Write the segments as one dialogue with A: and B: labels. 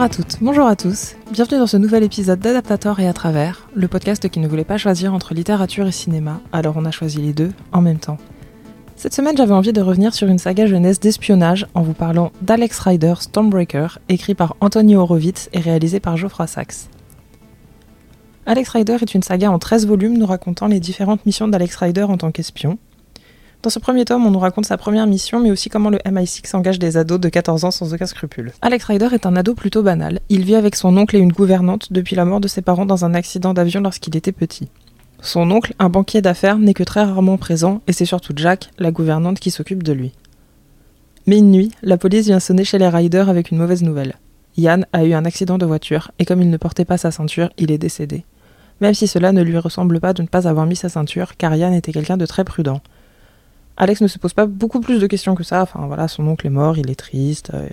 A: Bonjour à toutes, bonjour à tous. Bienvenue dans ce nouvel épisode d'Adaptator et à travers, le podcast qui ne voulait pas choisir entre littérature et cinéma, alors on a choisi les deux en même temps. Cette semaine, j'avais envie de revenir sur une saga jeunesse d'espionnage en vous parlant d'Alex Rider Stormbreaker, écrit par Anthony Horowitz et réalisé par Geoffroy Sachs. Alex Rider est une saga en 13 volumes nous racontant les différentes missions d'Alex Rider en tant qu'espion, dans ce premier tome, on nous raconte sa première mission, mais aussi comment le MI6 engage des ados de 14 ans sans aucun scrupule. Alex Rider est un ado plutôt banal. Il vit avec son oncle et une gouvernante depuis la mort de ses parents dans un accident d'avion lorsqu'il était petit. Son oncle, un banquier d'affaires, n'est que très rarement présent, et c'est surtout Jack, la gouvernante, qui s'occupe de lui. Mais une nuit, la police vient sonner chez les Riders avec une mauvaise nouvelle. Yann a eu un accident de voiture, et comme il ne portait pas sa ceinture, il est décédé. Même si cela ne lui ressemble pas de ne pas avoir mis sa ceinture, car Yann était quelqu'un de très prudent. Alex ne se pose pas beaucoup plus de questions que ça. Enfin voilà, son oncle est mort, il est triste, euh,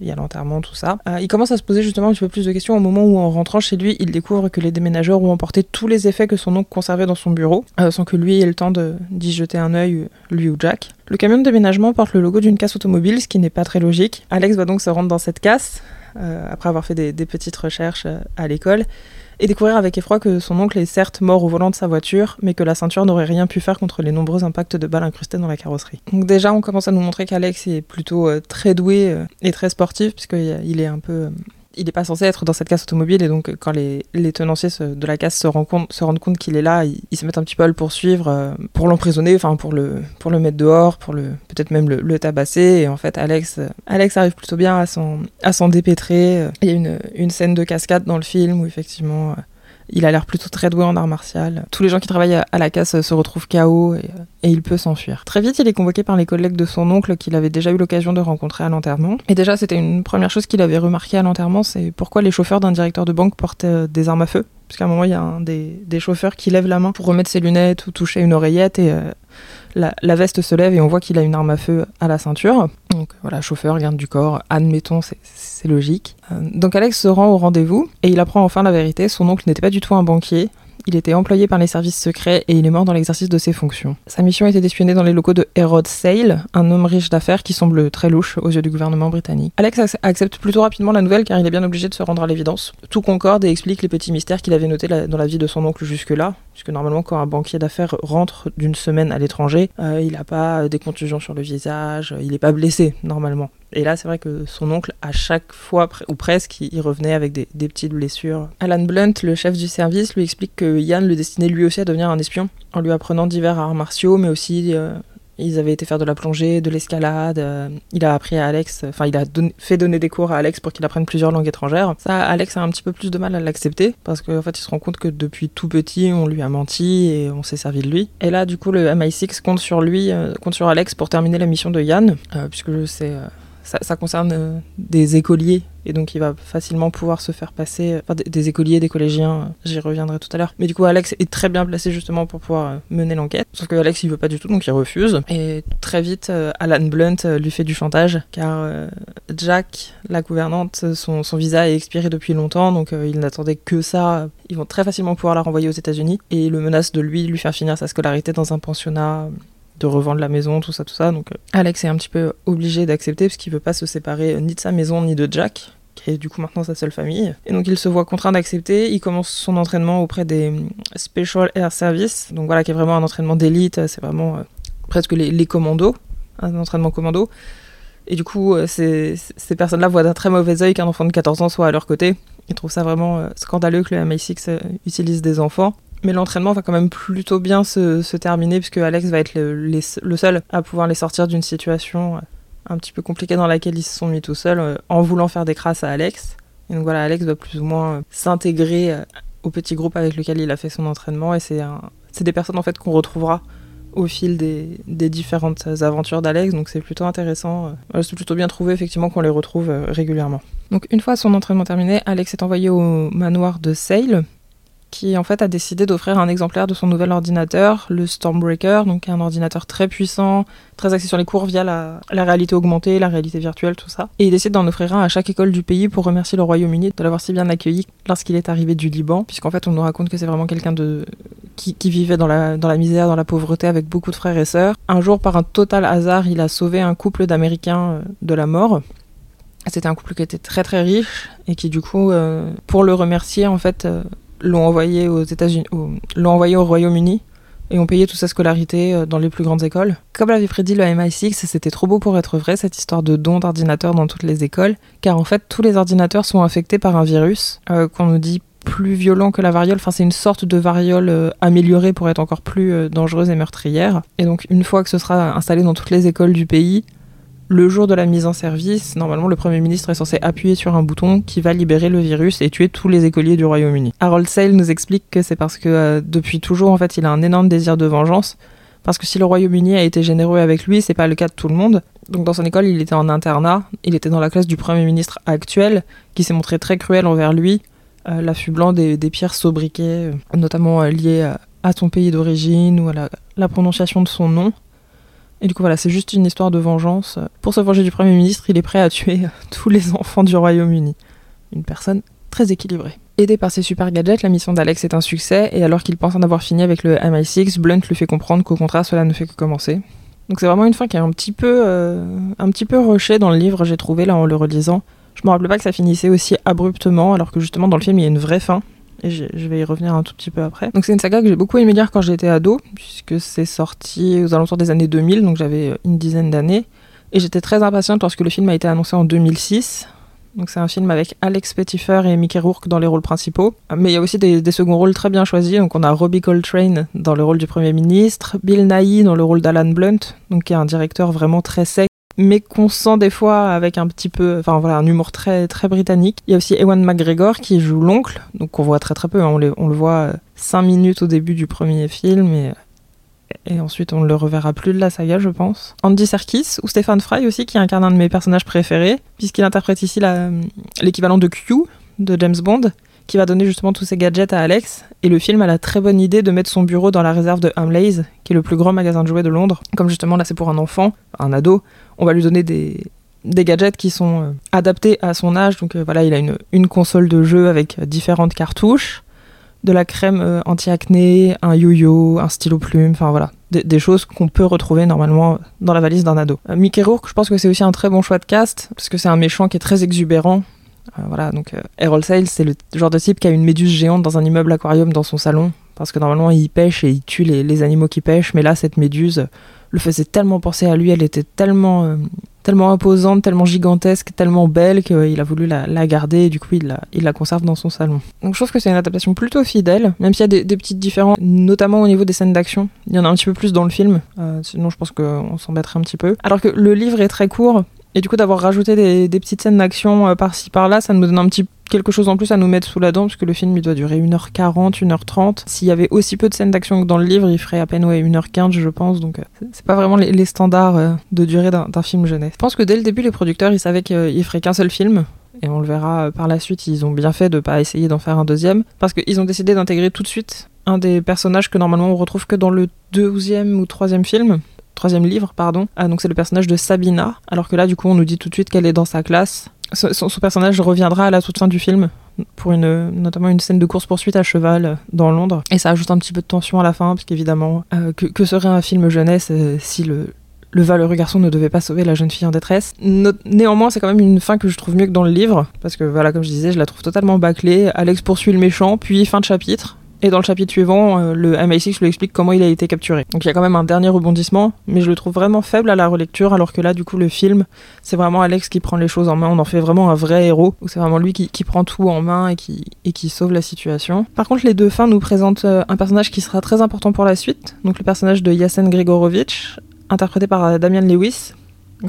A: il y a l'enterrement, tout ça. Euh, il commence à se poser justement un petit peu plus de questions au moment où, en rentrant chez lui, il découvre que les déménageurs ont emporté tous les effets que son oncle conservait dans son bureau, euh, sans que lui ait le temps d'y jeter un œil, lui ou Jack. Le camion de déménagement porte le logo d'une casse automobile, ce qui n'est pas très logique. Alex va donc se rendre dans cette casse, après avoir fait des petites recherches à l'école et découvrir avec effroi que son oncle est certes mort au volant de sa voiture, mais que la ceinture n'aurait rien pu faire contre les nombreux impacts de balles incrustées dans la carrosserie. Donc déjà, on commence à nous montrer qu'Alex est plutôt euh, très doué euh, et très sportif, puisqu'il est un peu euh, il n'est pas censé être dans cette casse automobile et donc quand les, tenanciers de la casse se, rendent compte, qu'il est là, ils, se mettent un petit peu à le poursuivre euh, pour l'emprisonner, enfin pour le, pour le mettre dehors, pour le peut-être même le, tabasser. Et en fait, Alex, Alex arrive plutôt bien à s'en, à s'en dépêtrer. Il y a une, une scène de cascade dans le film où effectivement il a l'air plutôt très doué en art martial. Tous les gens qui travaillent à la casse se retrouvent KO et, il peut s'enfuir. Très vite, il est convoqué par les collègues de son oncle qu'il avait déjà eu l'occasion de rencontrer à l'enterrement. Et déjà, c'était une première chose qu'il avait remarqué à l'enterrement, c'est pourquoi les chauffeurs d'un directeur de banque portaient euh, des armes à feu. Parce qu'à un moment, il y a un des, chauffeurs qui lève la main pour remettre ses lunettes ou toucher une oreillette et euh, la, veste se lève et on voit qu'il a une arme à feu à la ceinture. Donc voilà, chauffeur, garde du corps, admettons, c'est logique. Euh, donc Alex se rend au rendez-vous et il apprend enfin la vérité. Son oncle n'était pas du tout un banquier, il était employé par les services secrets et il est mort dans l'exercice de ses fonctions. Sa mission était d'espionner dans les locaux de Herod Sale, un homme riche d'affaires qui semble très louche aux yeux du gouvernement britannique. Alex accepte plutôt rapidement la nouvelle car il est bien obligé de se rendre à l'évidence. Tout concorde et explique les petits mystères qu'il avait notés dans la vie de son oncle jusque-là, puisque normalement quand un banquier d'affaires rentre d'une semaine à l'étranger, euh, il n'a pas des contusions sur le visage, il n'est pas blessé normalement. Et là, c'est vrai que son oncle, à chaque fois, ou presque, il revenait avec des, petites blessures. Alan Blunt, le chef du service, lui explique que Yann le destinait lui aussi à devenir un espion, en lui apprenant divers arts martiaux, mais aussi euh, ils avaient été faire de la plongée, de l'escalade. Euh, il a appris à Alex, enfin, il a fait donner des cours à Alex pour qu'il apprenne plusieurs langues étrangères. Ça, Alex a un petit peu plus de mal à l'accepter parce qu'en fait, il se rend compte que depuis tout petit, on lui a menti et on s'est servi de lui. Et là, du coup, le MI6 compte sur lui, euh, compte sur Alex pour terminer la mission de Yann, puisque c'est ça, concerne euh, des écoliers et donc il va facilement pouvoir se faire passer, enfin des, écoliers, des collégiens, euh, j'y reviendrai tout à l'heure. Mais du coup Alex est très bien placé justement pour pouvoir euh, mener l'enquête, sauf que Alex il veut pas du tout donc il refuse. Et très vite Alan Blunt lui fait du chantage car Jack, la gouvernante, son, son, visa est expiré depuis longtemps donc il n'attendait que ça. Ils vont très facilement pouvoir la renvoyer aux États-Unis et il le menace de lui lui faire finir sa scolarité dans un pensionnat de revendre la maison, tout ça, tout ça. Donc euh, Alex est un petit peu obligé d'accepter parce qu'il veut pas se séparer ni de sa maison ni de Jack qui est du coup maintenant sa seule famille. Et donc il se voit contraint d'accepter. Il commence son entraînement auprès des euh, Special Air Service, donc voilà, qui est vraiment un entraînement d'élite. C'est vraiment euh, presque les, commandos, un entraînement commando. Et du coup, ces personnes-là voient d'un très mauvais oeil qu'un enfant de 14 ans soit à leur côté. Ils trouvent ça vraiment scandaleux que le MI6 utilise des enfants. Mais l'entraînement va quand même plutôt bien se, terminer puisque Alex va être le, seul à pouvoir les sortir d'une situation euh, un petit peu compliquée dans laquelle ils se sont mis tout seuls euh, en voulant faire des crasses à Alex. Et donc voilà, Alex va plus ou moins euh, s'intégrer au petit groupe avec lequel il a fait son entraînement et c'est des personnes en fait qu'on retrouvera au fil des, différentes aventures d'Alex, donc c'est plutôt intéressant. c'est plutôt bien trouvé effectivement qu'on les retrouve régulièrement. Donc une fois son entraînement terminé, Alex est envoyé au manoir de Sale, qui en fait a décidé d'offrir un exemplaire de son nouvel ordinateur, le Stormbreaker, donc un ordinateur très puissant, très axé sur les cours via la, réalité augmentée, la réalité virtuelle, tout ça. Et il décide d'en offrir un à chaque école du pays pour remercier le Royaume-Uni de l'avoir si bien accueilli lorsqu'il est arrivé du Liban, puisqu'en fait on nous raconte que c'est vraiment quelqu'un de qui, vivait dans la, dans la misère, dans la pauvreté avec beaucoup de frères et sœurs. Un jour, par un total hasard, il a sauvé un couple d'Américains euh, de la mort. C'était un couple qui était très très riche et qui du coup, pour le remercier, en fait, l'ont envoyé aux États-Unis, l'ont envoyé au Royaume-Uni et ont payé toute sa scolarité euh, dans les plus grandes écoles. Comme l'avait prédit le MI6, c'était trop beau pour être vrai cette histoire de don d'ordinateurs dans toutes les écoles, car en fait tous les ordinateurs sont infectés par un virus euh, qu'on nous dit plus violent que la variole, enfin c'est une sorte de variole euh, améliorée pour être encore plus dangereuse et meurtrière. Et donc une fois que ce sera installé dans toutes les écoles du pays, le jour de la mise en service, normalement, le Premier ministre est censé appuyer sur un bouton qui va libérer le virus et tuer tous les écoliers du Royaume-Uni. Harold Sale nous explique que c'est parce que euh, depuis toujours, en fait, il a un énorme désir de vengeance. Parce que si le Royaume-Uni a été généreux avec lui, c'est pas le cas de tout le monde. Donc dans son école, il était en internat, il était dans la classe du Premier ministre actuel, qui s'est montré très cruel envers lui, euh, l'affublant des, des pires sobriquets, euh, notamment liés à, son pays d'origine ou à la prononciation de son nom. Et du coup, voilà, c'est juste une histoire de vengeance. Pour se venger du Premier ministre, il est prêt à tuer tous les enfants du Royaume-Uni. Une personne très équilibrée. Aidé par ses super gadgets, la mission d'Alex est un succès, et alors qu'il pense en avoir fini avec le MI6, Blunt lui fait comprendre qu'au contraire, cela ne fait que commencer. Donc c'est vraiment une fin qui est un petit peu, euh, un petit peu rushée dans le livre, j'ai trouvé là en le relisant. Je me rappelle pas que ça finissait aussi abruptement, alors que justement dans le film il y a une vraie fin et je vais y revenir un tout petit peu après. Donc c'est une saga que j'ai beaucoup aimé lire quand j'étais ado, puisque c'est sorti aux alentours des années 2000, donc j'avais euh, une dizaine d'années. Et j'étais très impatiente lorsque le film a été annoncé en 2006. Donc c'est un film avec Alex Pettyfer et Mickey Rourke dans les rôles principaux. Mais il y a aussi des, des, seconds rôles très bien choisis. Donc on a Robbie Coltrane dans le rôle du Premier ministre, Bill Nighy dans le rôle d'Alan Blunt, donc qui est un directeur vraiment très sec mais qu'on sent des fois avec un petit peu, enfin voilà, un humour très très britannique. Il y a aussi Ewan McGregor qui joue l'oncle, donc on voit très très peu, hein. on, le voit 5 euh, minutes au début du premier film et, et ensuite on ne le reverra plus de la saga, je pense. Andy Serkis ou Stephen Fry aussi qui incarne un de mes personnages préférés, puisqu'il interprète ici l'équivalent de Q de James Bond qui va donner justement tous ces gadgets à Alex. Et le film a la très bonne idée de mettre son bureau dans la réserve de Hamleys, qui est le plus grand magasin de jouets de Londres. Comme justement là c'est pour un enfant, un ado, on va lui donner des, gadgets qui sont euh, adaptés à son âge. Donc euh, voilà, il a une, console de jeu avec différentes cartouches, de la crème euh, anti-acné, un yo-yo, un stylo plume, enfin voilà, des, choses qu'on peut retrouver normalement dans la valise d'un ado. Mickey Rourke, je pense que c'est aussi un très bon choix de cast, parce que c'est un méchant qui est très exubérant. Voilà, donc Errol Sales, c'est le genre de type qui a une méduse géante dans un immeuble aquarium dans son salon, parce que normalement il pêche et il tue les, animaux qui pêchent, mais là cette méduse le faisait tellement penser à lui, elle était tellement, euh, tellement imposante, tellement gigantesque, tellement belle qu'il a voulu la, garder et du coup il la, conserve dans son salon. Donc je trouve que c'est une adaptation plutôt fidèle, même s'il y a des, petites différences, notamment au niveau des scènes d'action. Il y en a un petit peu plus dans le film, euh, sinon je pense qu'on s'embêterait un petit peu. Alors que le livre est très court, et du coup, d'avoir rajouté des, petites scènes d'action euh, par-ci par-là, ça nous donne un petit quelque chose en plus à nous mettre sous la dent, parce que le film il doit durer 1h40, 1h30. S'il y avait aussi peu de scènes d'action que dans le livre, il ferait à peine ouais, 1h15, je pense. Donc euh, c'est pas vraiment les, standards euh, de durée d'un film jeunesse. Je pense que dès le début, les producteurs ils savaient qu'ils feraient qu'un seul film. Et on le verra par la suite, ils ont bien fait de pas essayer d'en faire un deuxième, parce qu'ils ont décidé d'intégrer tout de suite un des personnages que normalement on retrouve que dans le deuxième ou troisième film, troisième livre, pardon. Ah, donc c'est le personnage de Sabina, alors que là, du coup, on nous dit tout de suite qu'elle est dans sa classe. Son, personnage reviendra à la toute fin du film pour une, notamment une scène de course-poursuite à cheval euh, dans Londres. Et ça ajoute un petit peu de tension à la fin, parce qu'évidemment, euh, que, serait un film jeunesse euh, si le, le valeureux garçon ne devait pas sauver la jeune fille en détresse? néanmoins, c'est quand même une fin que je trouve mieux que dans le livre, parce que voilà, comme je disais, je la trouve totalement bâclée. Alex poursuit le méchant, puis fin de chapitre. Et dans le chapitre suivant, euh, le MI6 lui explique comment il a été capturé. Donc il y a quand même un dernier rebondissement, mais je le trouve vraiment faible à la relecture, alors que là, du coup, le film, c'est vraiment Alex qui prend les choses en main. On en fait vraiment un vrai héros, c'est vraiment lui qui, prend tout en main et qui, sauve la situation. Par contre, les deux fins nous présentent euh, un personnage qui sera très important pour la suite, donc le personnage de Yasen Grigorovitch, interprété par euh, Damian Lewis,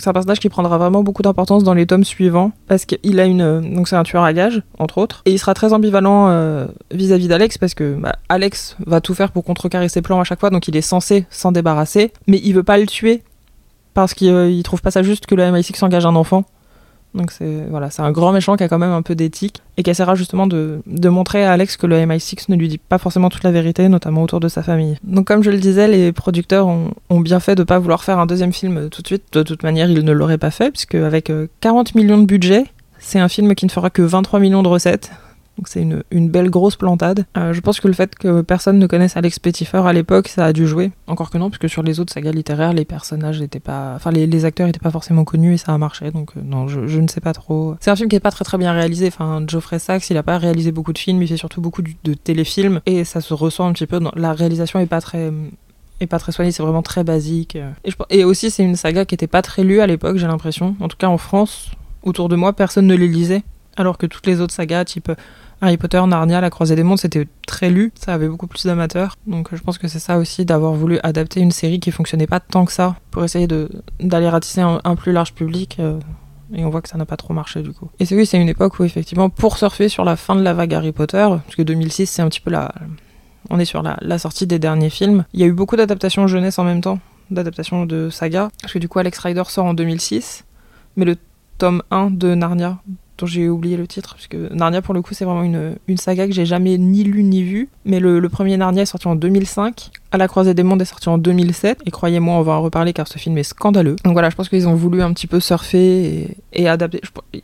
A: c'est un personnage qui prendra vraiment beaucoup d'importance dans les tomes suivants parce qu'il a une donc c'est un tueur à gages entre autres. Et il sera très ambivalent euh, vis-à-vis d'Alex parce que bah, Alex va tout faire pour contrecarrer ses plans à chaque fois donc il est censé s'en débarrasser mais il veut pas le tuer parce qu'il euh, trouve pas ça juste que le MI6 s'engage un enfant donc c'est voilà, c'est un grand méchant qui a quand même un peu d'éthique et qui essaiera justement de, montrer à Alex que le MI6 ne lui dit pas forcément toute la vérité, notamment autour de sa famille. Donc comme je le disais, les producteurs ont, bien fait de pas vouloir faire un deuxième film tout de suite. De toute manière, ils ne l'auraient pas fait puisque avec 40 euh, millions de budget, c'est un film qui ne fera que 23 millions de recettes. Donc c'est une, une, belle grosse plantade. Euh, je pense que le fait que personne ne connaisse Alex Pettyfer à l'époque, ça a dû jouer. Encore que non, puisque sur les autres sagas littéraires, les personnages étaient pas. Enfin, les, les acteurs étaient pas forcément connus et ça a marché. Donc euh, non, je, je, ne sais pas trop. C'est un film qui est pas très très bien réalisé. Enfin, Geoffrey Sachs, il a pas réalisé beaucoup de films, il fait surtout beaucoup de, téléfilms. Et ça se ressent un petit peu. Dans... La réalisation est pas très et pas très soigné, c'est vraiment très basique. Et, je, et aussi, c'est une saga qui était pas très lue à l'époque, j'ai l'impression. En tout cas, en France, autour de moi, personne ne les lisait. Alors que toutes les autres sagas, type Harry Potter, Narnia, La Croisée des Mondes, c'était très lu. Ça avait beaucoup plus d'amateurs. Donc je pense que c'est ça aussi d'avoir voulu adapter une série qui fonctionnait pas tant que ça pour essayer d'aller ratisser un, plus large public. Euh, et on voit que ça n'a pas trop marché du coup. Et c'est oui, c'est une époque où effectivement, pour surfer sur la fin de la vague Harry Potter, parce que 2006 c'est un petit peu la, on est sur la, la, sortie des derniers films. Il y a eu beaucoup d'adaptations jeunesse en même temps, d'adaptations de saga. Parce que du coup, Alex Rider sort en 2006, mais le tome 1 de Narnia, j'ai oublié le titre, parce que Narnia, pour le coup, c'est vraiment une, une, saga que j'ai jamais ni lu ni vu. Mais le, premier Narnia est sorti en 2005. À la croisée des mondes est sorti en 2007. Et croyez-moi, on va en reparler car ce film est scandaleux. Donc voilà, je pense qu'ils ont voulu un petit peu surfer et, et adapter.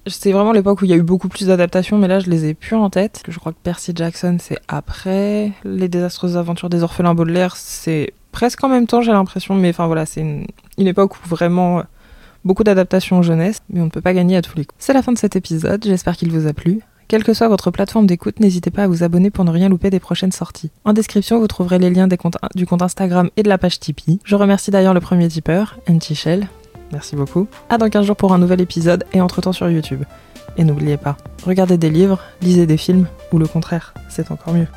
A: C'est vraiment l'époque où il y a eu beaucoup plus d'adaptations, mais là, je les ai plus en tête. Je crois que Percy Jackson, c'est après. Les désastreuses aventures des orphelins Baudelaire, c'est presque en même temps, j'ai l'impression. Mais enfin voilà, c'est une, une époque où vraiment beaucoup d'adaptations jeunesse, mais on ne peut pas gagner à tous les coups. C'est la fin de cet épisode, j'espère qu'il vous a plu. Quelle que soit votre plateforme d'écoute, n'hésitez pas à vous abonner pour ne rien louper des prochaines sorties. En description, vous trouverez les liens des comptes, du compte Instagram et de la page Tipeee. Je remercie d'ailleurs le premier tipeur, Shell. Merci beaucoup. À dans 15 jours pour un nouvel épisode et entre-temps sur YouTube. Et n'oubliez pas, regardez des livres, lisez des films, ou le contraire, c'est encore mieux.